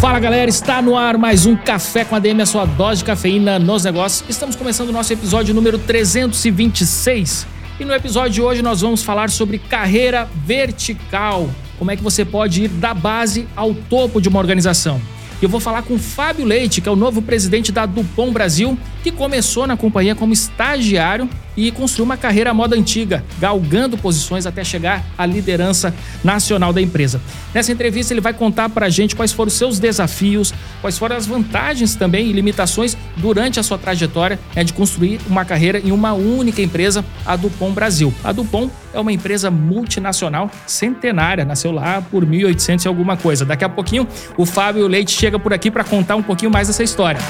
Fala galera, está no ar mais um Café com ADM, a sua dose de cafeína nos negócios. Estamos começando o nosso episódio número 326 e no episódio de hoje nós vamos falar sobre carreira vertical. Como é que você pode ir da base ao topo de uma organização. Eu vou falar com o Fábio Leite, que é o novo presidente da Dupont Brasil, que começou na companhia como estagiário e construiu uma carreira à moda antiga, galgando posições até chegar à liderança nacional da empresa. Nessa entrevista, ele vai contar para a gente quais foram os seus desafios, quais foram as vantagens também e limitações durante a sua trajetória né, de construir uma carreira em uma única empresa, a Dupont Brasil. A Dupont é uma empresa multinacional centenária, nasceu lá por 1800 e alguma coisa. Daqui a pouquinho, o Fábio Leite chega por aqui para contar um pouquinho mais dessa história.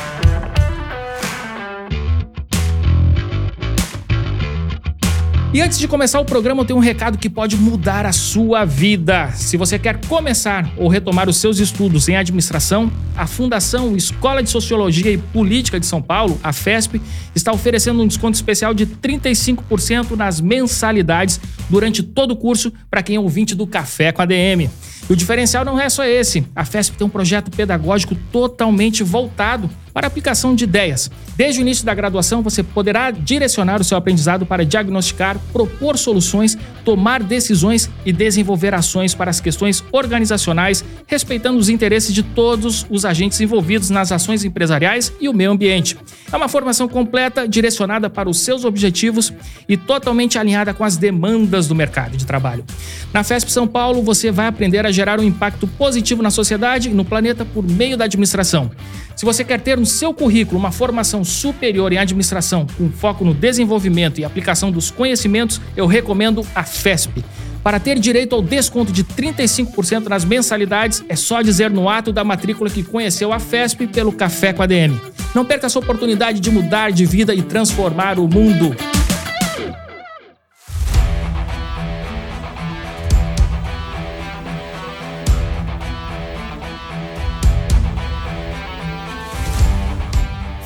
E antes de começar o programa, eu tenho um recado que pode mudar a sua vida. Se você quer começar ou retomar os seus estudos em administração, a Fundação Escola de Sociologia e Política de São Paulo, a FESP, está oferecendo um desconto especial de 35% nas mensalidades durante todo o curso para quem é ouvinte do Café com a DM. E o diferencial não é só esse. A FESP tem um projeto pedagógico totalmente voltado para a aplicação de ideias. Desde o início da graduação, você poderá direcionar o seu aprendizado para diagnosticar, propor soluções, tomar decisões e desenvolver ações para as questões organizacionais, respeitando os interesses de todos os agentes envolvidos nas ações empresariais e o meio ambiente. É uma formação completa, direcionada para os seus objetivos e totalmente alinhada com as demandas do mercado de trabalho. Na FESP São Paulo, você vai aprender a gerar um impacto positivo na sociedade e no planeta por meio da administração. Se você quer ter no seu currículo uma formação superior em administração com foco no desenvolvimento e aplicação dos conhecimentos, eu recomendo a FESP. Para ter direito ao desconto de 35% nas mensalidades, é só dizer no ato da matrícula que conheceu a FESP pelo Café com a DM. Não perca essa oportunidade de mudar de vida e transformar o mundo.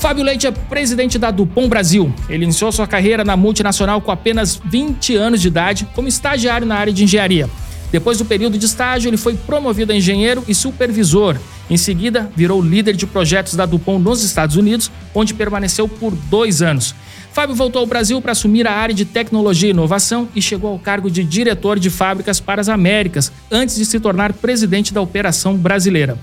Fábio Leite é presidente da Dupont Brasil. Ele iniciou sua carreira na multinacional com apenas 20 anos de idade, como estagiário na área de engenharia. Depois do período de estágio, ele foi promovido a engenheiro e supervisor. Em seguida, virou líder de projetos da Dupont nos Estados Unidos, onde permaneceu por dois anos. Fábio voltou ao Brasil para assumir a área de tecnologia e inovação e chegou ao cargo de diretor de fábricas para as Américas, antes de se tornar presidente da operação brasileira.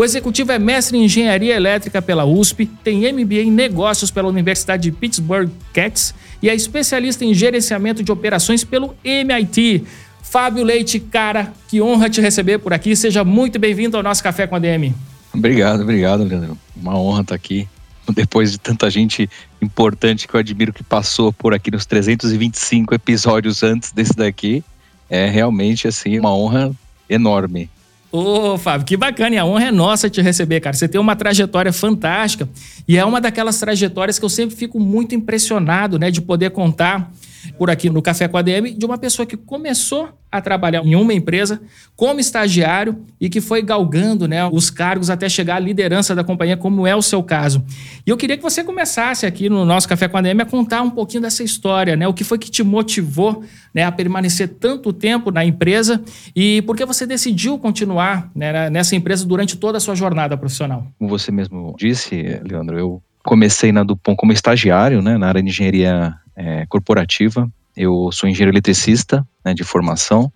O executivo é mestre em engenharia elétrica pela USP, tem MBA em negócios pela Universidade de Pittsburgh Cats e é especialista em gerenciamento de operações pelo MIT. Fábio Leite, cara, que honra te receber por aqui. Seja muito bem-vindo ao nosso Café com a DM. Obrigado, obrigado, Leandro. Uma honra estar aqui. Depois de tanta gente importante que eu admiro que passou por aqui nos 325 episódios antes desse daqui, é realmente assim uma honra enorme. Ô, Fábio, que bacana. E a honra é nossa te receber, cara. Você tem uma trajetória fantástica. E é uma daquelas trajetórias que eu sempre fico muito impressionado, né, de poder contar por aqui no Café com a DM de uma pessoa que começou a trabalhar em uma empresa como estagiário e que foi galgando né, os cargos até chegar à liderança da companhia, como é o seu caso. E eu queria que você começasse aqui no nosso Café com a DM a contar um pouquinho dessa história, né? O que foi que te motivou né, a permanecer tanto tempo na empresa e por que você decidiu continuar né, nessa empresa durante toda a sua jornada profissional? Como você mesmo disse, Leandro, eu comecei na Dupont como estagiário, né, na área de engenharia é, corporativa. Eu sou engenheiro eletricista né, de formação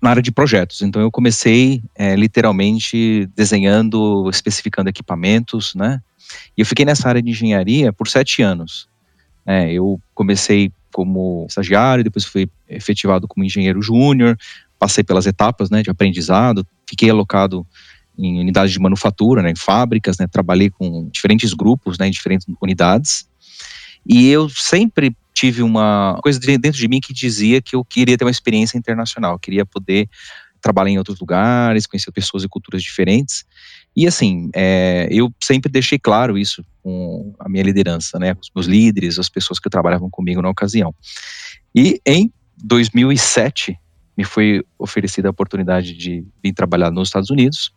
na área de projetos. Então eu comecei é, literalmente desenhando, especificando equipamentos, né? E eu fiquei nessa área de engenharia por sete anos. É, eu comecei como estagiário, depois fui efetivado como engenheiro júnior, passei pelas etapas né, de aprendizado, fiquei alocado em unidades de manufatura, né, em fábricas, né, trabalhei com diferentes grupos, né, em diferentes unidades. E eu sempre tive uma coisa dentro de mim que dizia que eu queria ter uma experiência internacional, queria poder trabalhar em outros lugares, conhecer pessoas e culturas diferentes. E assim, é, eu sempre deixei claro isso com a minha liderança, né, com os meus líderes, as pessoas que trabalhavam comigo na ocasião. E em 2007 me foi oferecida a oportunidade de vir trabalhar nos Estados Unidos.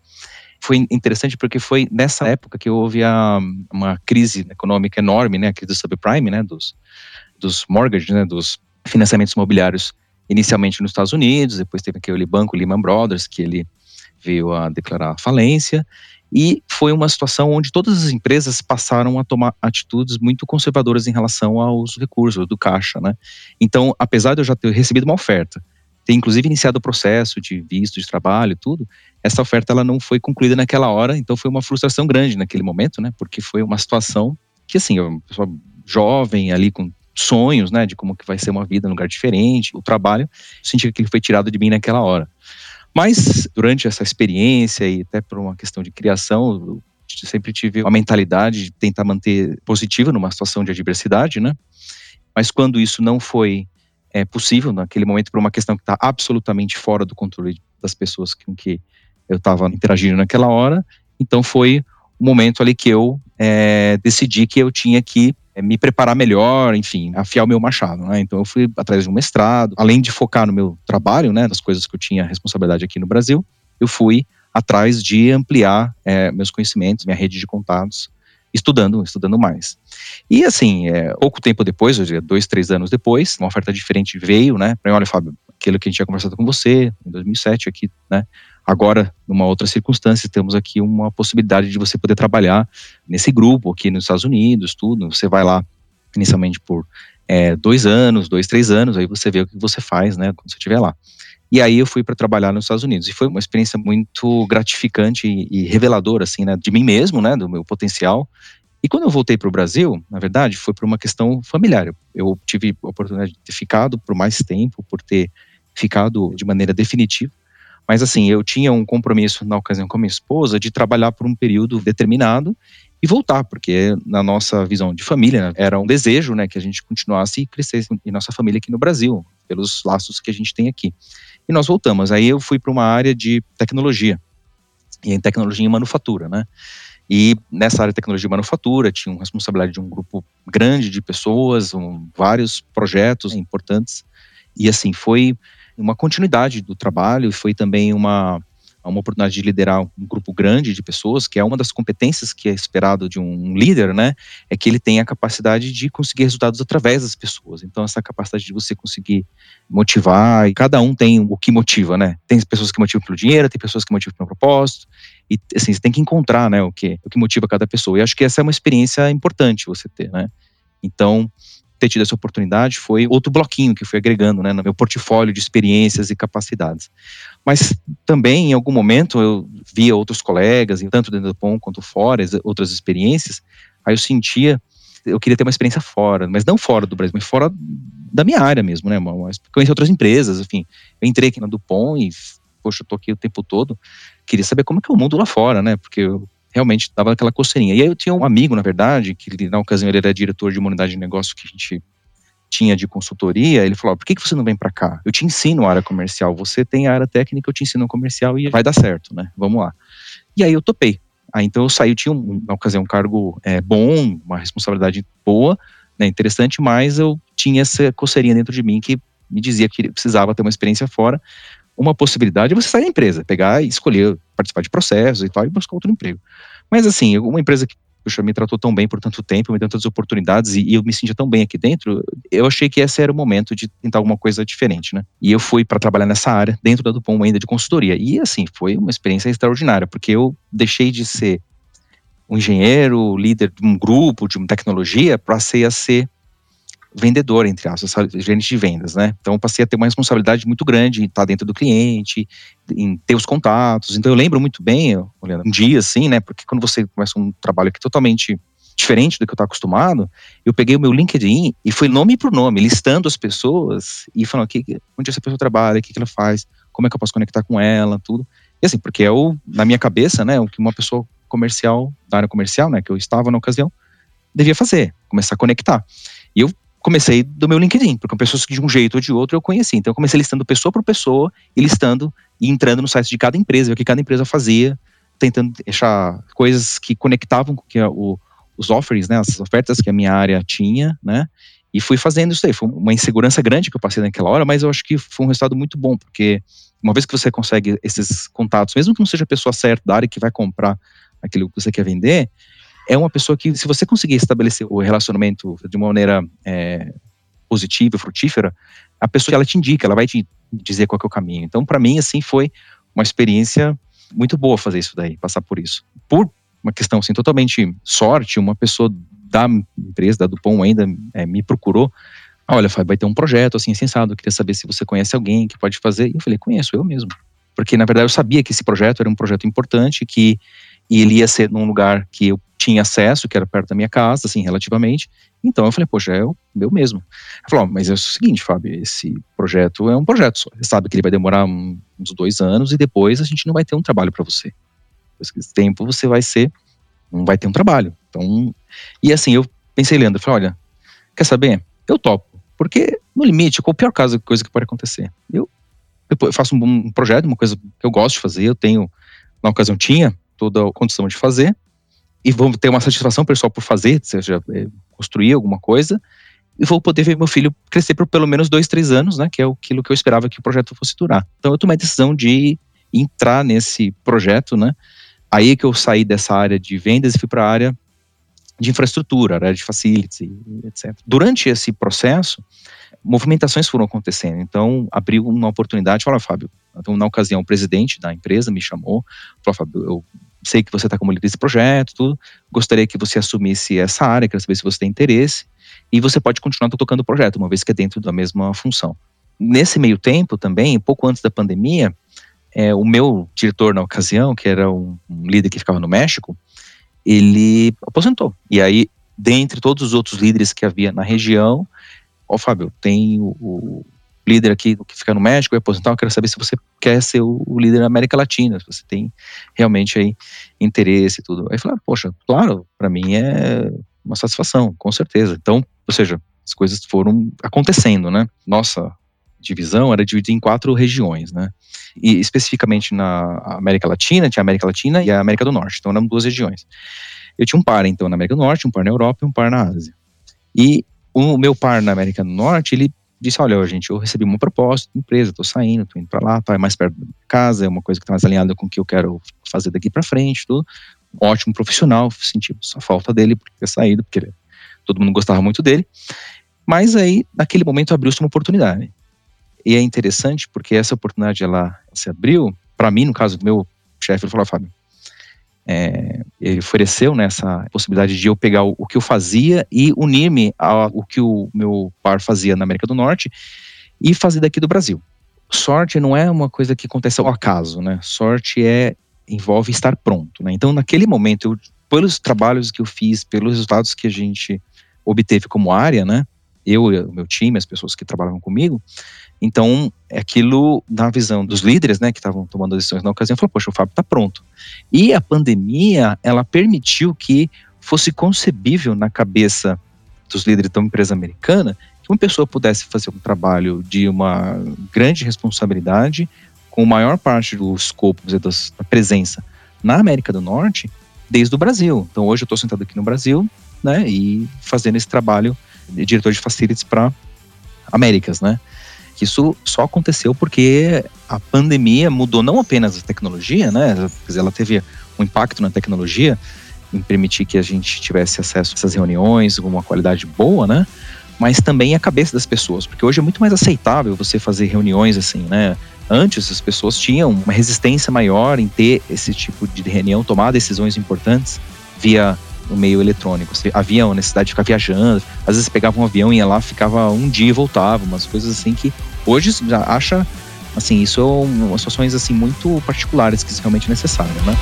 Foi interessante porque foi nessa época que houve a, uma crise econômica enorme, né, a crise do subprime, né, dos, dos mortgages, né, dos financiamentos imobiliários, inicialmente nos Estados Unidos, depois teve aquele banco Lehman Brothers, que ele veio a declarar falência, e foi uma situação onde todas as empresas passaram a tomar atitudes muito conservadoras em relação aos recursos do caixa, né? Então, apesar de eu já ter recebido uma oferta, ter inclusive iniciado o processo de visto de trabalho tudo, essa oferta ela não foi concluída naquela hora, então foi uma frustração grande naquele momento, né? Porque foi uma situação que assim, uma pessoa jovem ali com sonhos, né, de como que vai ser uma vida num lugar diferente, o trabalho, senti que ele foi tirado de mim naquela hora. Mas durante essa experiência e até por uma questão de criação, eu sempre tive uma mentalidade de tentar manter positiva numa situação de adversidade, né? Mas quando isso não foi é, possível naquele momento por uma questão que está absolutamente fora do controle das pessoas com que eu estava interagindo naquela hora, então foi o momento ali que eu é, decidi que eu tinha que é, me preparar melhor, enfim, afiar o meu machado, né? Então eu fui atrás de um mestrado, além de focar no meu trabalho, né, das coisas que eu tinha responsabilidade aqui no Brasil, eu fui atrás de ampliar é, meus conhecimentos, minha rede de contatos, estudando, estudando mais. E assim, é, pouco tempo depois, dois, três anos depois, uma oferta diferente veio, né? Para olha, Fábio, aquilo que a gente tinha conversado com você em 2007 aqui, né? Agora, numa outra circunstância, temos aqui uma possibilidade de você poder trabalhar nesse grupo aqui nos Estados Unidos, tudo. Você vai lá inicialmente por é, dois anos, dois, três anos, aí você vê o que você faz, né, quando você estiver lá. E aí eu fui para trabalhar nos Estados Unidos e foi uma experiência muito gratificante e, e reveladora, assim, né, de mim mesmo, né, do meu potencial. E quando eu voltei para o Brasil, na verdade, foi por uma questão familiar. Eu tive a oportunidade de ter ficado por mais tempo, por ter ficado de maneira definitiva mas assim, eu tinha um compromisso na ocasião com a minha esposa de trabalhar por um período determinado e voltar, porque na nossa visão de família era um desejo, né, que a gente continuasse e crescesse em nossa família aqui no Brasil, pelos laços que a gente tem aqui. E nós voltamos. Aí eu fui para uma área de tecnologia e em tecnologia em manufatura, né? E nessa área de tecnologia e manufatura tinha uma responsabilidade de um grupo grande de pessoas, um, vários projetos importantes. E assim, foi uma continuidade do trabalho foi também uma, uma oportunidade de liderar um grupo grande de pessoas, que é uma das competências que é esperado de um líder, né? É que ele tenha a capacidade de conseguir resultados através das pessoas. Então, essa capacidade de você conseguir motivar, e cada um tem o que motiva, né? Tem pessoas que motivam pelo dinheiro, tem pessoas que motivam pelo propósito, e assim, você tem que encontrar, né, o que, o que motiva cada pessoa. E acho que essa é uma experiência importante você ter, né? Então, ter tido essa oportunidade foi outro bloquinho que fui agregando né, no meu portfólio de experiências e capacidades. Mas também, em algum momento, eu via outros colegas, tanto dentro do POM quanto fora, outras experiências, aí eu sentia, eu queria ter uma experiência fora, mas não fora do Brasil, mas fora da minha área mesmo, né? Conhecer outras empresas, enfim. Eu entrei aqui na Dupont e, poxa, eu tô aqui o tempo todo, queria saber como é que é o mundo lá fora, né? Porque eu realmente dava aquela coceirinha. E aí eu tinha um amigo, na verdade, que na ocasião ele era diretor de uma unidade de negócio que a gente tinha de consultoria, ele falou: por que, que você não vem para cá? Eu te ensino a área comercial, você tem a área técnica, eu te ensino a comercial e vai dar certo, né? Vamos lá. E aí eu topei. Aí então eu saí, eu tinha um, na ocasião um cargo é, bom, uma responsabilidade boa, né, interessante, mas eu tinha essa coceirinha dentro de mim que me dizia que precisava ter uma experiência fora. Uma possibilidade é você sair da empresa, pegar e escolher participar de processos e tal, e buscar outro emprego. Mas assim, uma empresa que puxa, me tratou tão bem por tanto tempo, me deu tantas oportunidades e, e, eu me sentia tão bem aqui dentro, eu achei que esse era o momento de tentar alguma coisa diferente, né? E eu fui para trabalhar nessa área, dentro da Dupont ainda de consultoria. E assim, foi uma experiência extraordinária, porque eu deixei de ser um engenheiro, líder de um grupo, de uma tecnologia, para ser a ser vendedor, entre aspas, gerente de vendas, né? Então eu passei a ter uma responsabilidade muito grande em estar dentro do cliente, em ter os contatos. Então eu lembro muito bem, olhando um dia assim, né? Porque quando você começa um trabalho aqui totalmente diferente do que eu estava acostumado, eu peguei o meu LinkedIn e fui nome por nome, listando as pessoas e falando aqui, onde essa pessoa trabalha, o que, que ela faz, como é que eu posso conectar com ela, tudo. E assim, porque é o, na minha cabeça, né, o que uma pessoa comercial, da área comercial, né, que eu estava na ocasião, devia fazer, começar a conectar. E eu comecei do meu LinkedIn, porque pessoas que de um jeito ou de outro eu conheci. Então eu comecei listando pessoa por pessoa e listando e entrando no site de cada empresa, o que cada empresa fazia, tentando deixar coisas que conectavam com que a, o, os offerings, né, as ofertas que a minha área tinha, né, e fui fazendo isso aí. Foi uma insegurança grande que eu passei naquela hora, mas eu acho que foi um resultado muito bom, porque uma vez que você consegue esses contatos, mesmo que não seja a pessoa certa da área que vai comprar aquilo que você quer vender, é uma pessoa que, se você conseguir estabelecer o relacionamento de uma maneira é, positiva, frutífera, a pessoa ela te indica, ela vai te dizer qual é o caminho. Então, para mim, assim, foi uma experiência muito boa fazer isso daí, passar por isso. Por uma questão assim totalmente sorte, uma pessoa da empresa, da Dupont ainda é, me procurou. Olha, Fábio, vai ter um projeto assim, sensado, queria saber se você conhece alguém que pode fazer. E eu falei, conheço, eu mesmo. Porque, na verdade, eu sabia que esse projeto era um projeto importante, que ele ia ser num lugar que eu tinha acesso, que era perto da minha casa, assim, relativamente. Então eu falei, poxa, é o meu mesmo. Ele falou, mas é o seguinte, Fábio, esse projeto é um projeto só. Você sabe que ele vai demorar uns dois anos e depois a gente não vai ter um trabalho para você. Esse tempo você vai ser, não vai ter um trabalho. Então, e assim, eu pensei, Leandro, falei, olha, quer saber? Eu topo. Porque, no limite, qual o pior caso, coisa que pode acontecer? Eu, eu faço um, um projeto, uma coisa que eu gosto de fazer, eu tenho, na ocasião tinha toda a condição de fazer, e vou ter uma satisfação pessoal por fazer, seja, é, construir alguma coisa, e vou poder ver meu filho crescer por pelo menos dois, três anos, né, que é aquilo que eu esperava que o projeto fosse durar. Então eu tomei a decisão de entrar nesse projeto, né, aí que eu saí dessa área de vendas e fui para a área de infraestrutura, área de facilities, etc. Durante esse processo, movimentações foram acontecendo, então abriu uma oportunidade, fala, Fábio, então na ocasião o presidente da empresa me chamou, falou, Fábio, eu sei que você está como líder desse projeto, tudo, gostaria que você assumisse essa área, quero saber se você tem interesse, e você pode continuar tocando o projeto, uma vez que é dentro da mesma função. Nesse meio tempo também, pouco antes da pandemia, é, o meu diretor na ocasião, que era um, um, líder que ficava no México, ele aposentou. E aí, dentre todos os outros líderes que havia na região, ó, Fábio, tem o, o líder aqui que fica no México, vai aposentar, eu quero saber se você quer ser o, o líder da América Latina, se você tem realmente aí interesse e tudo. Aí falaram, poxa, claro, para mim é uma satisfação, com certeza. Então, ou seja, as coisas foram acontecendo, né? Nossa divisão era dividida em quatro regiões, né? E especificamente na América Latina, tinha a América Latina e a América do Norte, então eram duas regiões. Eu tinha um par, então, na América do Norte, um par na Europa e um par na Ásia. E o meu par na América do Norte, ele disse, olha, gente, eu recebi uma proposta de empresa, estou saindo, estou indo para lá, tá, mais perto da minha casa, é uma coisa que está mais alinhada com o que eu quero fazer daqui para frente, tudo. Ótimo profissional, senti só falta dele por ter saído, porque ele, todo mundo gostava muito dele. Mas aí, naquele momento, abriu-se uma oportunidade. E é interessante porque essa oportunidade, ela se abriu, para mim, no caso do meu chefe, ele falou, Fábio, é, ele ofereceu nessa né, possibilidade de eu pegar o, o que eu fazia e unir-me ao que o meu par fazia na América do Norte e fazer daqui do Brasil. Sorte não é uma coisa que acontece ao acaso, né? Sorte é envolve estar pronto, né? Então, naquele momento, eu, pelos trabalhos que eu fiz, pelos resultados que a gente obteve como área, né? Eu, o meu time, as pessoas que trabalhavam comigo, então, é aquilo, na visão dos líderes, né, que estavam tomando decisões na ocasião, falou, poxa, o Fábio está pronto. E a pandemia, ela permitiu que fosse concebível na cabeça dos líderes da empresa americana que uma pessoa pudesse fazer um trabalho de uma grande responsabilidade com a maior parte do escopo, da presença na América do Norte, desde o Brasil. Então, hoje eu estou sentado aqui no Brasil, né, e fazendo esse trabalho diretor de facilities para Américas, né isso só aconteceu porque a pandemia mudou não apenas a tecnologia, né? Quer dizer, ela teve um impacto na tecnologia em permitir que a gente tivesse acesso a essas reuniões com uma qualidade boa, né? Mas também a cabeça das pessoas, porque hoje é muito mais aceitável você fazer reuniões assim, né? Antes as pessoas tinham uma resistência maior em ter esse tipo de reunião, tomar decisões importantes via no meio eletrônico. havia a necessidade de ficar viajando, às vezes pegava um avião, ia lá, ficava um dia e voltava, umas coisas assim que Hoje já acha, assim, isso é uma situações assim muito particulares que é realmente necessário, né?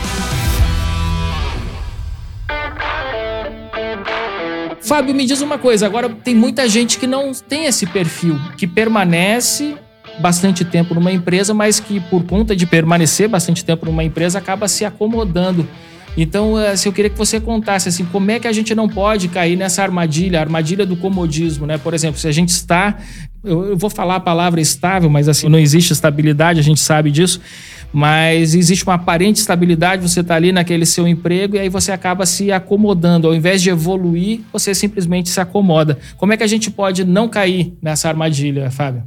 Fábio, me diz uma coisa. Agora tem muita gente que não tem esse perfil, que permanece bastante tempo numa empresa, mas que por conta de permanecer bastante tempo numa empresa acaba se acomodando. Então, assim, eu queria que você contasse assim, como é que a gente não pode cair nessa armadilha, a armadilha do comodismo, né? Por exemplo, se a gente está eu, eu vou falar a palavra estável, mas assim, não existe estabilidade, a gente sabe disso mas existe uma aparente estabilidade, você está ali naquele seu emprego e aí você acaba se acomodando. Ao invés de evoluir, você simplesmente se acomoda. Como é que a gente pode não cair nessa armadilha, Fábio?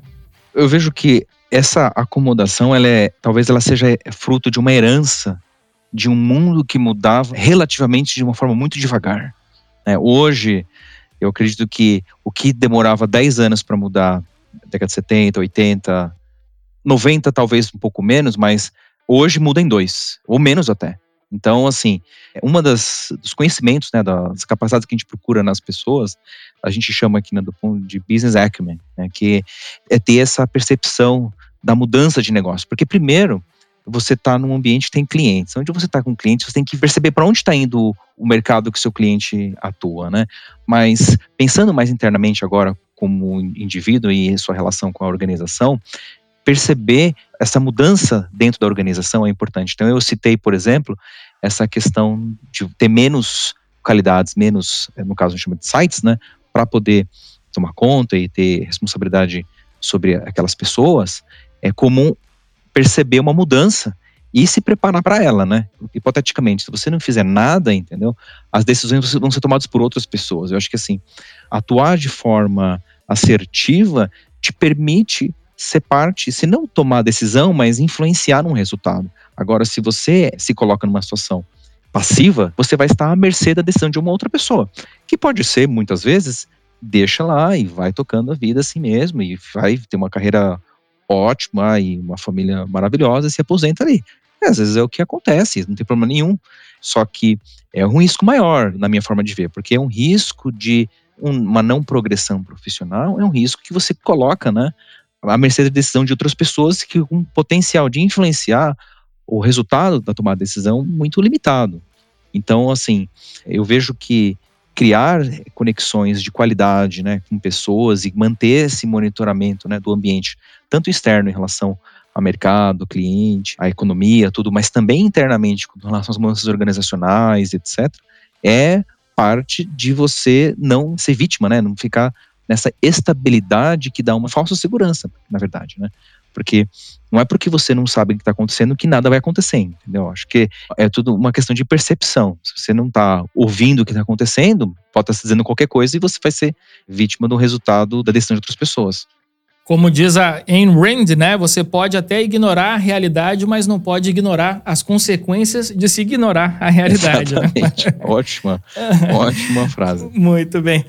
Eu vejo que essa acomodação, ela é, talvez ela seja fruto de uma herança de um mundo que mudava relativamente de uma forma muito devagar. É, hoje, eu acredito que o que demorava 10 anos para mudar, década de 70, 80, 90 talvez um pouco menos, mas hoje muda em dois, ou menos até. Então, assim, uma das dos conhecimentos, né, das capacidades que a gente procura nas pessoas, a gente chama aqui né, do ponto de business acumen, né, que é ter essa percepção da mudança de negócio. Porque primeiro, você está num ambiente que tem clientes. Onde você está com clientes, você tem que perceber para onde está indo o mercado que seu cliente atua, né? Mas pensando mais internamente agora como indivíduo e sua relação com a organização, perceber essa mudança dentro da organização é importante. Então, eu citei, por exemplo, essa questão de ter menos qualidades, menos, eh, no caso, a gente chama de sites, né, para poder tomar conta e ter responsabilidade sobre aquelas pessoas, é comum perceber uma mudança e se preparar para ela, né? Hipoteticamente, se você não fizer nada, entendeu? As decisões vão ser tomadas por outras pessoas. Eu acho que assim, atuar de forma assertiva te permite ser parte, se não tomar a decisão, mas influenciar num resultado. Agora, se você se coloca numa situação passiva, você vai estar à mercê da decisão de uma outra pessoa, que pode ser, muitas vezes, deixa lá e vai tocando a vida assim mesmo, e vai ter uma carreira ótima e uma família maravilhosa e se aposenta ali. Às vezes é o que acontece, não tem problema nenhum. Só que é um risco maior, na minha forma de ver, porque é um risco de uma não progressão profissional, é um risco que você coloca, né, à mercê da decisão de outras pessoas que com potencial de influenciar o resultado da tomada de decisão muito limitado. Então, assim, eu vejo que criar conexões de qualidade, né, com pessoas e manter esse monitoramento, né, do ambiente, tanto externo em relação ao mercado, cliente, à economia, tudo, mas também internamente com relação às mudanças organizacionais, etc., é parte de você não ser vítima, né, não ficar nessa estabilidade que dá uma falsa segurança, na verdade, né? Porque não é porque você não sabe o que está acontecendo que nada vai acontecer, entendeu? Acho que é tudo uma questão de percepção. Se você não está ouvindo o que está acontecendo, pode estar tá dizendo qualquer coisa e você vai ser vítima do resultado da decisão de outras pessoas. Como diz a Ayn Rand, né? Você pode até ignorar a realidade, mas não pode ignorar as consequências de se ignorar a realidade. Né? Exatamente. Né? ótima, ótima frase. Muito bem.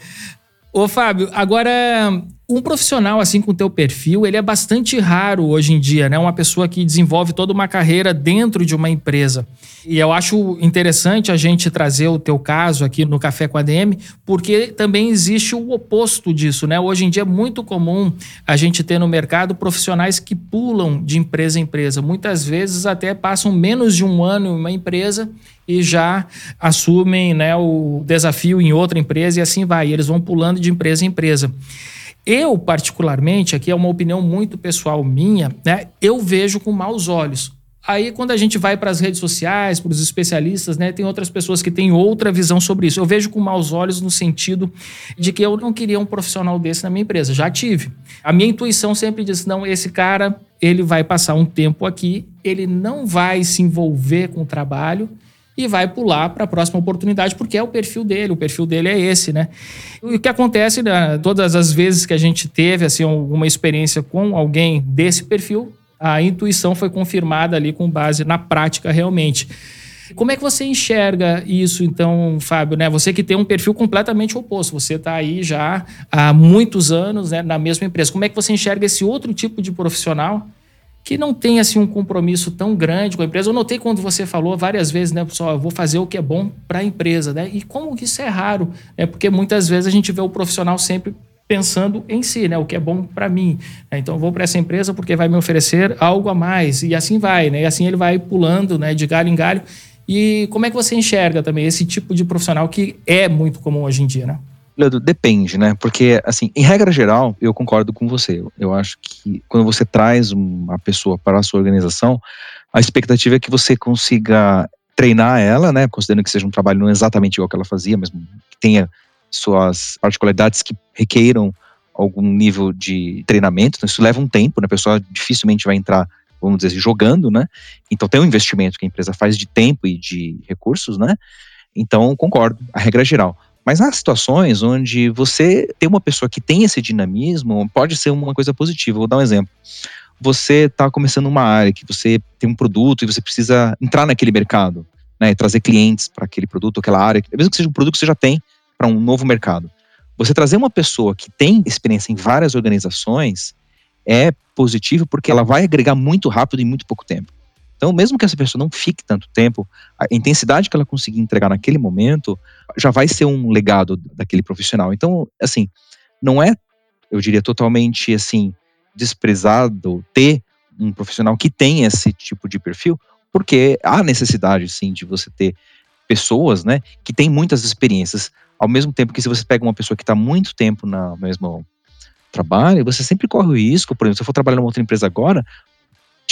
Ô, Fábio, agora um profissional assim com teu perfil, ele é bastante raro hoje em dia, né? Uma pessoa que desenvolve toda uma carreira dentro de uma empresa. E eu acho interessante a gente trazer o teu caso aqui no Café com a DM, porque também existe o oposto disso, né? Hoje em dia é muito comum a gente ter no mercado profissionais que pulam de empresa em empresa. Muitas vezes até passam menos de um ano em uma empresa e já assumem né, o desafio em outra empresa e assim vai. E eles vão pulando de empresa em empresa. Eu, particularmente, aqui é uma opinião muito pessoal minha, né? Eu vejo com maus olhos. Aí, quando a gente vai para as redes sociais, para os especialistas, né, tem outras pessoas que têm outra visão sobre isso. Eu vejo com maus olhos no sentido de que eu não queria um profissional desse na minha empresa. Já tive. A minha intuição sempre disse: não, esse cara, ele vai passar um tempo aqui, ele não vai se envolver com o trabalho, e vai pular para a próxima oportunidade, porque é o perfil dele, o perfil dele é esse, né? E o que acontece, né, todas as vezes que a gente teve assim alguma experiência com alguém desse perfil, a intuição foi confirmada ali com base na prática realmente. Como é que você enxerga isso, então, Fábio? Né? Você que tem um perfil completamente oposto, você está aí já há muitos anos né, na mesma empresa. Como é que você enxerga esse outro tipo de profissional que não tem assim um compromisso tão grande com a empresa. Eu notei quando você falou várias vezes, né, pessoal, eu vou fazer o que é bom para a empresa, né? E como isso é raro, é porque muitas vezes a gente vê o profissional sempre pensando em si, né, o que é bom para mim. Né? Então, vou para essa empresa porque vai me oferecer algo a mais e assim vai, né? E assim ele vai pulando, né, de galho em galho. E como é que você enxerga também esse tipo de profissional que é muito comum hoje em dia, né? Leandro, depende, né? Porque, assim, em regra geral, eu concordo com você. Eu acho que quando você traz uma pessoa para a sua organização, a expectativa é que você consiga treinar ela, né? Considerando que seja um trabalho não exatamente igual que ela fazia, mas que tenha suas particularidades que requeiram algum nível de treinamento, então isso leva um tempo, né? A pessoa dificilmente vai entrar, vamos dizer, jogando, né? Então tem um investimento que a empresa faz de tempo e de recursos, né? Então concordo, a regra geral. Mas há situações onde você tem uma pessoa que tem esse dinamismo, pode ser uma coisa positiva. Vou dar um exemplo. Você está começando uma área que você tem um produto e você precisa entrar naquele mercado, né, trazer clientes para aquele produto, aquela área, mesmo que seja um produto que você já tem para um novo mercado. Você trazer uma pessoa que tem experiência em várias organizações é positivo porque ela vai agregar muito rápido em muito pouco tempo. Então, mesmo que essa pessoa não fique tanto tempo, a intensidade que ela conseguir entregar naquele momento já vai ser um legado daquele profissional. Então, assim, não é, eu diria, totalmente assim desprezado ter um profissional que tem esse tipo de perfil, porque há necessidade, sim, de você ter pessoas, né, que têm muitas experiências. Ao mesmo tempo que se você pega uma pessoa que está muito tempo na mesmo trabalho, você sempre corre o risco, por exemplo, se eu for trabalhar numa outra empresa agora,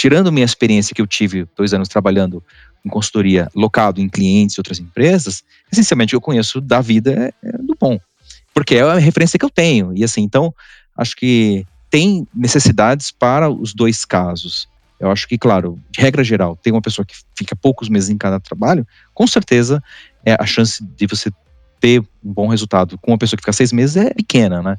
tirando minha experiência que eu tive dois anos trabalhando em consultoria locado em clientes e outras empresas, essencialmente eu conheço da vida é, é do bom, porque é a referência que eu tenho. E assim, então, acho que tem necessidades para os dois casos. Eu acho que, claro, de regra geral, tem uma pessoa que fica poucos meses em cada trabalho, com certeza é, a chance de você ter um bom resultado com uma pessoa que fica seis meses é pequena, né?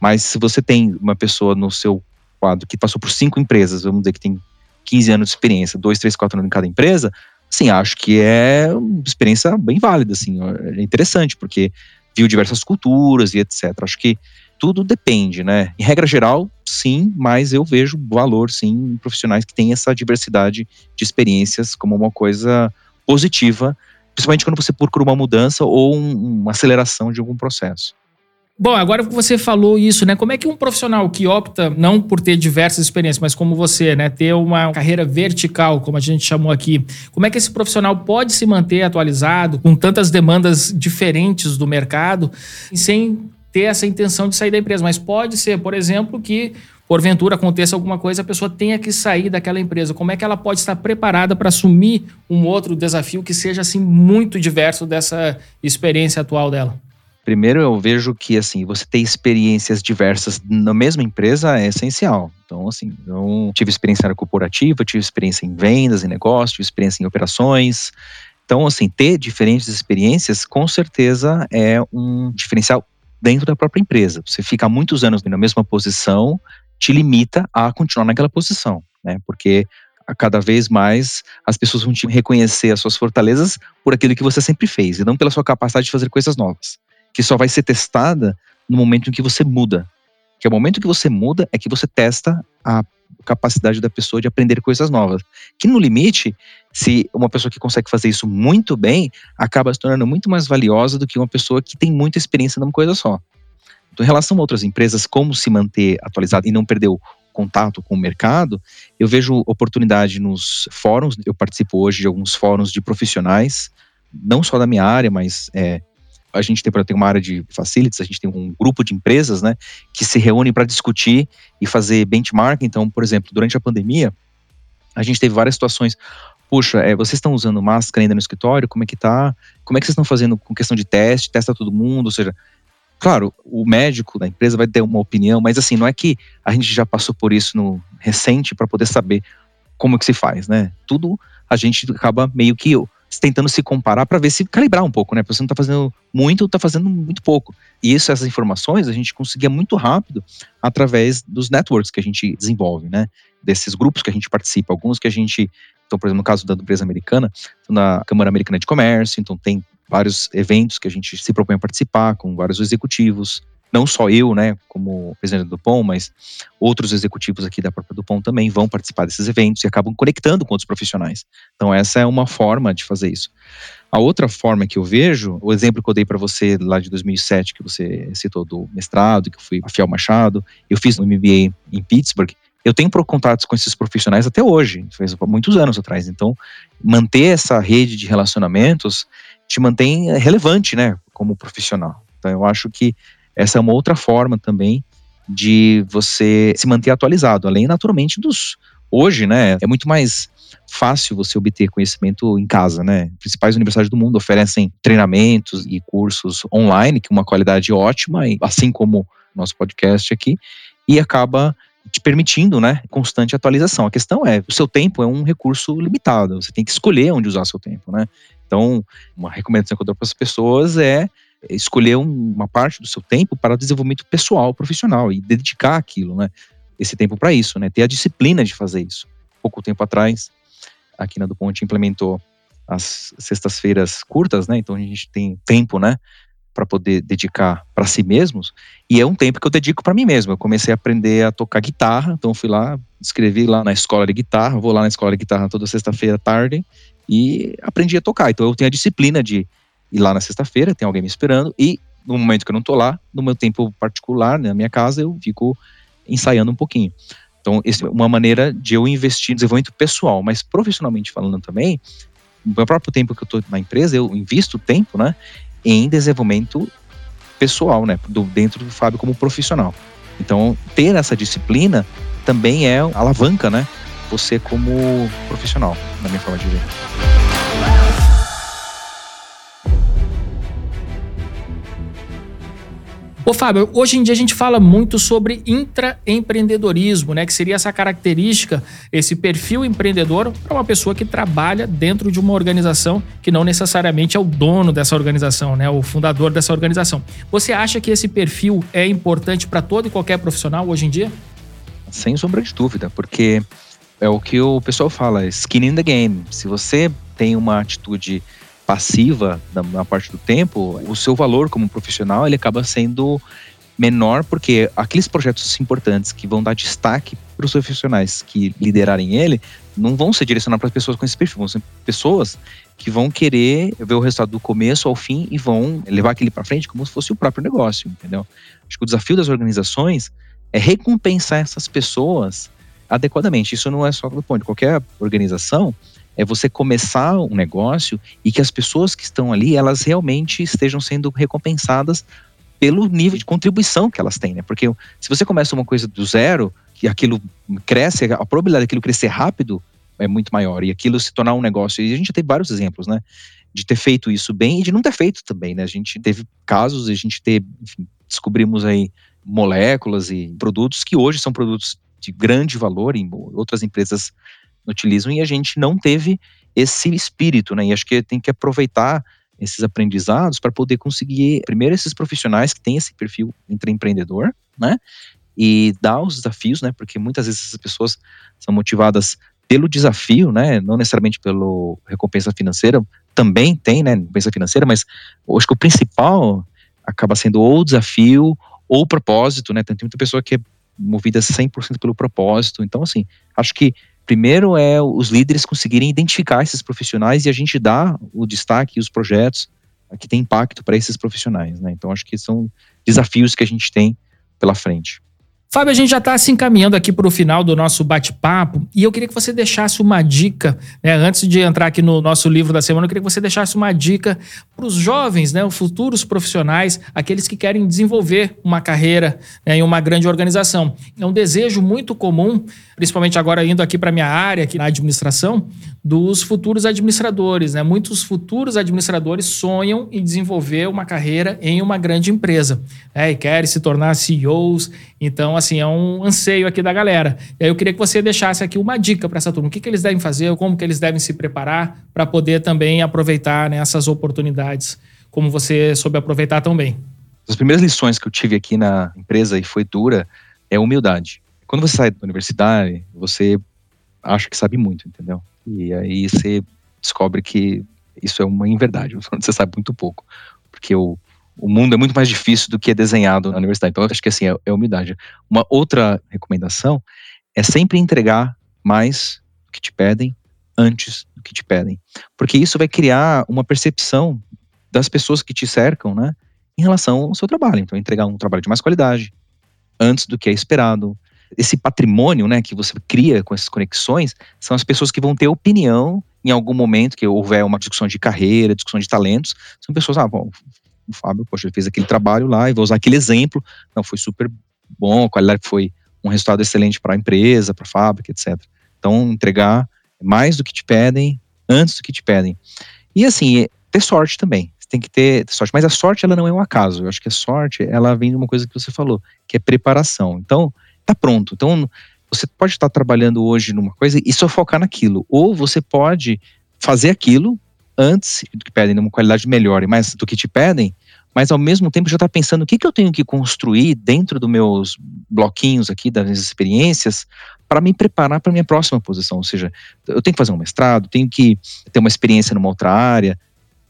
Mas se você tem uma pessoa no seu quadro que passou por cinco empresas, vamos dizer que tem 15 anos de experiência, 2, 3, 4 anos em cada empresa, sim, acho que é uma experiência bem válida, assim, é interessante, porque viu diversas culturas e etc. Acho que tudo depende, né? Em regra geral, sim, mas eu vejo valor, sim, em profissionais que têm essa diversidade de experiências como uma coisa positiva, principalmente quando você procura uma mudança ou um, uma aceleração de algum processo. Bom, agora que você falou isso, né? Como é que um profissional que opta não por ter diversas experiências, mas como você, né, ter uma carreira vertical, como a gente chamou aqui, como é que esse profissional pode se manter atualizado com tantas demandas diferentes do mercado, sem ter essa intenção de sair da empresa? Mas pode ser, por exemplo, que porventura aconteça alguma coisa, a pessoa tenha que sair daquela empresa. Como é que ela pode estar preparada para assumir um outro desafio que seja assim muito diverso dessa experiência atual dela? Primeiro, eu vejo que assim você ter experiências diversas na mesma empresa é essencial. Então, assim, eu tive experiência na área corporativa, tive experiência em vendas, em negócio, tive experiência em operações. Então, assim, ter diferentes experiências com certeza é um diferencial dentro da própria empresa. Você ficar muitos anos na mesma posição te limita a continuar naquela posição, né? Porque cada vez mais as pessoas vão te reconhecer as suas fortalezas por aquilo que você sempre fez e não pela sua capacidade de fazer coisas novas que só vai ser testada no momento em que você muda. Que é o momento que você muda é que você testa a capacidade da pessoa de aprender coisas novas. Que no limite, se uma pessoa que consegue fazer isso muito bem, acaba se tornando muito mais valiosa do que uma pessoa que tem muita experiência numa coisa só. Então, em relação a outras empresas, como se manter atualizado e não perder o contato com o mercado, eu vejo oportunidade nos fóruns. Eu participo hoje de alguns fóruns de profissionais, não só da minha área, mas é, a gente tem, tem uma área de facilities, a gente tem um grupo de empresas, né, que se reúnem para discutir e fazer benchmark. Então, por exemplo, durante a pandemia, a gente teve várias situações. Puxa, é, vocês estão usando máscara ainda no escritório? Como é que tá? Como é que vocês estão fazendo com questão de teste? Testa todo mundo? Ou seja, claro, o médico da empresa vai ter uma opinião, mas assim, não é que a gente já passou por isso no recente para poder saber como é que se faz, né? Tudo a gente acaba meio que tentando se comparar para ver se calibrar um pouco, né? Porque você não está fazendo muito, está fazendo muito pouco. E isso, essas informações a gente conseguia muito rápido através dos networks que a gente desenvolve, né? Desses grupos que a gente participa, alguns que a gente, então, por exemplo, no caso da empresa americana, na Câmara Americana de Comércio, então tem vários eventos que a gente se propõe a participar com vários executivos não só eu, né, como presidente do POM, mas outros executivos aqui da própria Dupont também vão participar desses eventos e acabam conectando com outros profissionais. Então essa é uma forma de fazer isso. A outra forma que eu vejo, o exemplo que eu dei para você lá de 2007, que você citou do mestrado, que eu fui a Fiel Machado, eu fiz um MBA em Pittsburgh, eu tenho contatos com esses profissionais até hoje, faz muitos anos atrás. Então, manter essa rede de relacionamentos te mantém relevante, né, como profissional. Então, eu acho que essa é uma outra forma também de você se manter atualizado, além naturalmente dos hoje, né, é muito mais fácil você obter conhecimento em casa, né? Principais universidades do mundo oferecem treinamentos e cursos online com uma qualidade ótima, assim como nosso podcast aqui e acaba te permitindo, né, constante atualização. A questão é, o seu tempo é um recurso limitado, você tem que escolher onde usar seu tempo, né? Então, uma recomendação que eu dou para as pessoas é escolher uma parte do seu tempo para o desenvolvimento pessoal, profissional e dedicar aquilo, né? Esse tempo para isso, né? Ter a disciplina de fazer isso. Pouco tempo atrás, aqui na do Ponte implementou as sextas-feiras curtas, né? Então a gente tem tempo, né? para poder dedicar para si mesmos, e é um tempo que eu dedico para mim mesmo. Eu comecei a aprender a tocar guitarra, então fui lá, escrevi lá na escola de guitarra, vou lá na escola de guitarra toda sexta-feira à tarde e aprendi a tocar. Então eu tenho a disciplina de ir lá na sexta-feira, tem alguém me esperando, e no momento que eu não tô lá, no meu tempo particular, na minha casa, eu fico ensaiando um pouquinho. Então, essa é uma maneira de eu investir em desenvolvimento pessoal, mas profissionalmente falando também, no meu próprio tempo que eu estou na empresa, eu invisto tempo, né, em desenvolvimento pessoal, né, do, dentro do Fábio como profissional. Então, ter essa disciplina também é alavanca, né, você como profissional, na minha forma de ver. Ô Fábio, hoje em dia a gente fala muito sobre intraempreendedorismo, né? Que seria essa característica, esse perfil empreendedor para uma pessoa que trabalha dentro de uma organização que não necessariamente é o dono dessa organização, né? O fundador dessa organização. Você acha que esse perfil é importante para todo e qualquer profissional hoje em dia? Sem sombra de dúvida, porque é o que o pessoal fala, skin in the game. Se você tem uma atitude passiva na parte do tempo, o seu valor como profissional ele acaba sendo menor porque aqueles projetos importantes que vão dar destaque para os profissionais que liderarem ele não vão ser direcionados para pessoas com esse perfil, vão ser pessoas que vão querer ver o resultado do começo ao fim e vão levar aquele para frente como se fosse o próprio negócio, entendeu? Acho que o desafio das organizações é recompensar essas pessoas adequadamente. Isso não é só do ponto qualquer organização, é você começar um negócio e que as pessoas que estão ali, elas realmente estejam sendo recompensadas pelo nível de contribuição que elas têm, né? Porque se você começa uma coisa do zero, que aquilo cresce, a probabilidade daquilo crescer rápido é muito maior e aquilo se tornar um negócio. E a gente já tem vários exemplos, né? De ter feito isso bem e de não ter feito também, né? A gente teve casos, a gente teve, enfim, descobrimos aí moléculas e produtos que hoje são produtos de grande valor em outras empresas utilizam e a gente não teve esse espírito, né? E acho que tem que aproveitar esses aprendizados para poder conseguir, primeiro, esses profissionais que têm esse perfil entre empreendedor, né? E dar os desafios, né? Porque muitas vezes essas pessoas são motivadas pelo desafio, né? Não necessariamente pela recompensa financeira, também tem, né? Recompensa financeira, mas acho que o principal acaba sendo ou o desafio ou o propósito, né? Tem muita pessoa que é movida 100% pelo propósito. Então, assim, acho que Primeiro é os líderes conseguirem identificar esses profissionais e a gente dar o destaque e os projetos que têm impacto para esses profissionais. Né? Então, acho que são desafios que a gente tem pela frente. Fábio, a gente já está se encaminhando aqui para o final do nosso bate-papo e eu queria que você deixasse uma dica, né, antes de entrar aqui no nosso livro da semana, eu queria que você deixasse uma dica para os jovens, né, os futuros profissionais, aqueles que querem desenvolver uma carreira né, em uma grande organização. É um desejo muito comum, principalmente agora indo aqui para minha área, aqui na administração, dos futuros administradores. Né? Muitos futuros administradores sonham em desenvolver uma carreira em uma grande empresa né? e querem se tornar CEOs. Então, assim, é um anseio aqui da galera. E aí eu queria que você deixasse aqui uma dica para essa turma. O que, que eles devem fazer, como que eles devem se preparar para poder também aproveitar né, essas oportunidades, como você soube aproveitar também. As primeiras lições que eu tive aqui na empresa e foi dura é humildade. Quando você sai da universidade, você acha que sabe muito, entendeu? E aí você descobre que isso é uma inverdade, você sabe muito pouco. Porque o, o mundo é muito mais difícil do que é desenhado na universidade. Então, eu acho que assim, é, é humildade. Uma outra recomendação é sempre entregar mais do que te pedem antes do que te pedem. Porque isso vai criar uma percepção das pessoas que te cercam, né, em relação ao seu trabalho. Então, entregar um trabalho de mais qualidade antes do que é esperado, esse patrimônio, né, que você cria com essas conexões, são as pessoas que vão ter opinião em algum momento que houver uma discussão de carreira, discussão de talentos, são pessoas, ah, bom, o Fábio, poxa, ele fez aquele trabalho lá e vou usar aquele exemplo, não, foi super bom, a qualidade foi um resultado excelente para a empresa, para a fábrica, etc. Então, entregar mais do que te pedem, antes do que te pedem. E assim, ter sorte também. Você tem que ter sorte. Mas a sorte, ela não é um acaso. Eu acho que a sorte, ela vem de uma coisa que você falou, que é preparação. Então, tá pronto. Então, você pode estar trabalhando hoje numa coisa e só focar naquilo. Ou você pode fazer aquilo antes do que pedem, numa qualidade melhor e mais do que te pedem, mas ao mesmo tempo já está pensando o que, que eu tenho que construir dentro dos meus bloquinhos aqui, das minhas experiências, para me preparar para a minha próxima posição. Ou seja, eu tenho que fazer um mestrado, tenho que ter uma experiência numa outra área,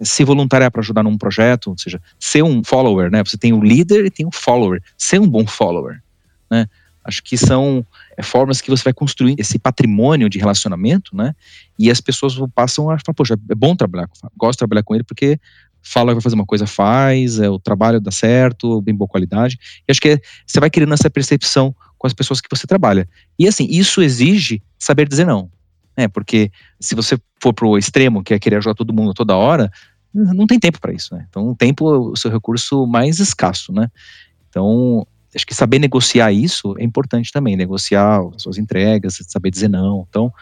se voluntariar para ajudar num projeto, ou seja, ser um follower, né? Você tem o líder e tem o follower, ser um bom follower, né? Acho que são formas que você vai construir esse patrimônio de relacionamento, né? E as pessoas passam a falar, poxa, é bom trabalhar com gosto de trabalhar com ele porque fala que vai fazer uma coisa, faz, é, o trabalho dá certo, bem boa qualidade. E acho que é, você vai criando essa percepção com as pessoas que você trabalha. E assim, isso exige saber dizer não. Né? Porque se você for pro extremo, que é querer ajudar todo mundo toda hora, não tem tempo para isso, né? Então, o tempo é o seu recurso mais escasso, né? Então, acho que saber negociar isso é importante também, negociar as suas entregas, saber dizer não. Então,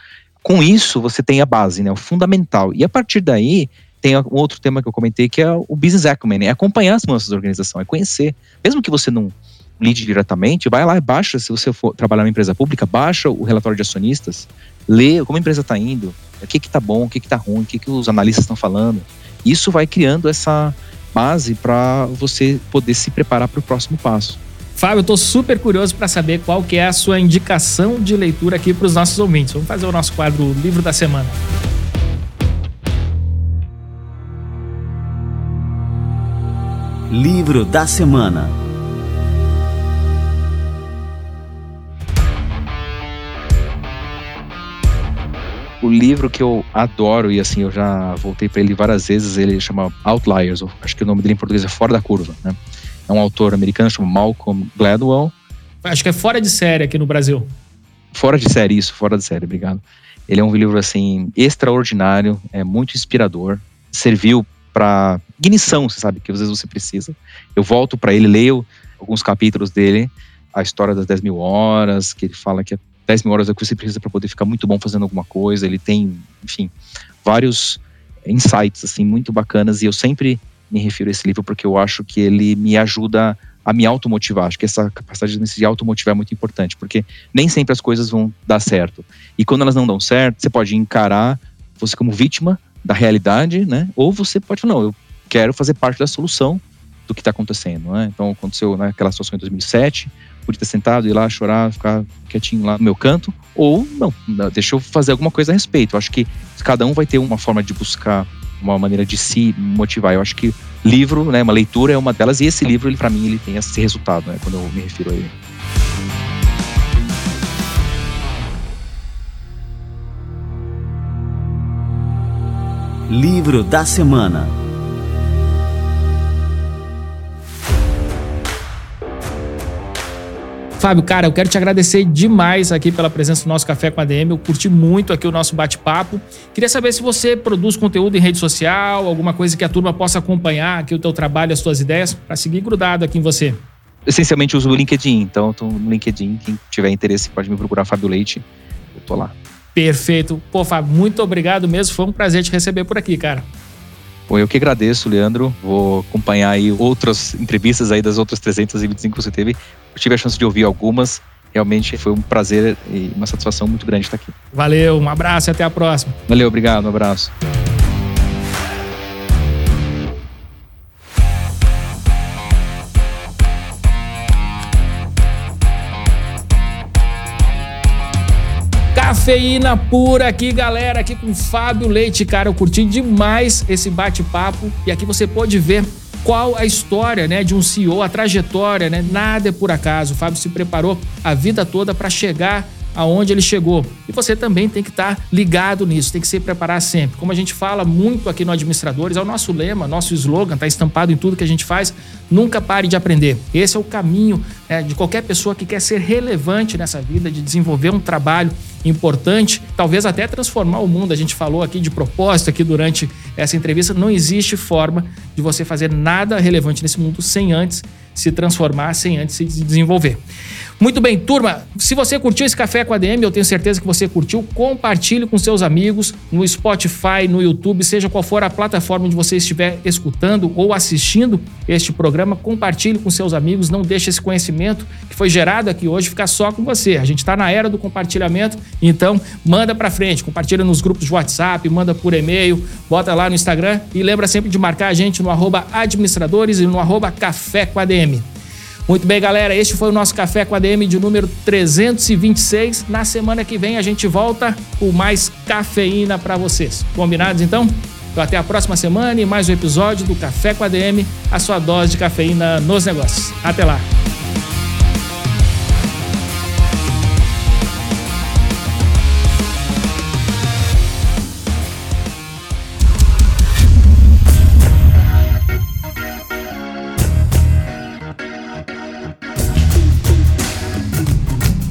com isso, você tem a base, né? O fundamental. E a partir daí, tem um outro tema que eu comentei que é o business acumen, é acompanhar as mudanças da organização, é conhecer. Mesmo que você não lide diretamente, vai lá e baixa, se você for trabalhar numa empresa pública, baixa o relatório de acionistas, lê como a empresa está indo, o que está bom, o que está ruim, o que, que os analistas estão falando. Isso vai criando essa base para você poder se preparar para o próximo passo. Fábio, eu estou super curioso para saber qual que é a sua indicação de leitura aqui para os nossos ouvintes. Vamos fazer o nosso quadro Livro da Semana. Livro da Semana O livro que eu adoro, e assim, eu já voltei para ele várias vezes, ele chama Outliers, acho que o nome dele em português é Fora da Curva, né? É um autor americano chamado Malcolm Gladwell. Acho que é fora de série aqui no Brasil. Fora de série, isso, fora de série, obrigado. Ele é um livro, assim, extraordinário, é muito inspirador, serviu para ignição, você sabe, que às vezes você precisa. Eu volto para ele, leio alguns capítulos dele, a história das 10 mil horas, que ele fala que 10 mil horas é o que você precisa para poder ficar muito bom fazendo alguma coisa. Ele tem, enfim, vários insights, assim, muito bacanas, e eu sempre me refiro a esse livro porque eu acho que ele me ajuda a me automotivar. Acho que essa capacidade de se automotivar é muito importante, porque nem sempre as coisas vão dar certo. E quando elas não dão certo, você pode encarar você como vítima da realidade, né? Ou você pode falar, não, eu quero fazer parte da solução do que está acontecendo, né? Então aconteceu naquela situação em 2007, pude ter sentado, ir lá chorar, ficar quietinho lá no meu canto, ou não, deixa eu fazer alguma coisa a respeito. Eu acho que cada um vai ter uma forma de buscar uma maneira de se motivar. Eu acho que livro, né, uma leitura é uma delas, e esse livro, ele para mim, ele tem esse resultado, né, quando eu me refiro a ele. Livro da Semana Fábio, cara, eu quero te agradecer demais aqui pela presença do nosso Café com a DM. Eu curti muito aqui o nosso bate-papo. Queria saber se você produz conteúdo em rede social, alguma coisa que a turma possa acompanhar aqui o teu trabalho, as tuas ideias, para seguir grudado aqui em você. Essencialmente uso o LinkedIn, então estou no LinkedIn. Quem tiver interesse pode me procurar, Fábio Leite. Eu tô lá. Perfeito. Pô, Fábio, muito obrigado mesmo. Foi um prazer te receber por aqui, cara. Bom, eu que agradeço, Leandro. Vou acompanhar aí outras entrevistas aí das outras 325 que você teve. Eu tive a chance de ouvir algumas. Realmente foi um prazer e uma satisfação muito grande estar aqui. Valeu, um abraço e até a próxima. Valeu, obrigado, um abraço. Cafeína pura aqui, galera, aqui com Fábio Leite, cara, eu curti demais esse bate-papo e aqui você pode ver qual a história, né, de um CEO, a trajetória, né? Nada é por acaso. O Fábio se preparou a vida toda para chegar aonde ele chegou. E você também tem que estar ligado nisso, tem que se preparar sempre. Como a gente fala muito aqui no Administradores, é o nosso lema, nosso slogan, está estampado em tudo que a gente faz. Nunca pare de aprender. Esse é o caminho né, de qualquer pessoa que quer ser relevante nessa vida, de desenvolver um trabalho importante, talvez até transformar o mundo. A gente falou aqui de propósito aqui durante essa entrevista. Não existe forma de você fazer nada relevante nesse mundo sem antes se transformar sem antes se desenvolver. Muito bem, turma. Se você curtiu esse café com a DM, eu tenho certeza que você curtiu. Compartilhe com seus amigos no Spotify, no YouTube, seja qual for a plataforma onde você estiver escutando ou assistindo este programa. Compartilhe com seus amigos. Não deixe esse conhecimento que foi gerado aqui hoje ficar só com você. A gente está na era do compartilhamento, então manda para frente. Compartilha nos grupos de WhatsApp, manda por e-mail, bota lá no Instagram e lembra sempre de marcar a gente no arroba administradores e no arroba café com a DM. Muito bem, galera, este foi o nosso Café com a DM de número 326. Na semana que vem a gente volta com mais cafeína para vocês. Combinados então? Então até a próxima semana e mais um episódio do Café com a DM, a sua dose de cafeína nos negócios. Até lá.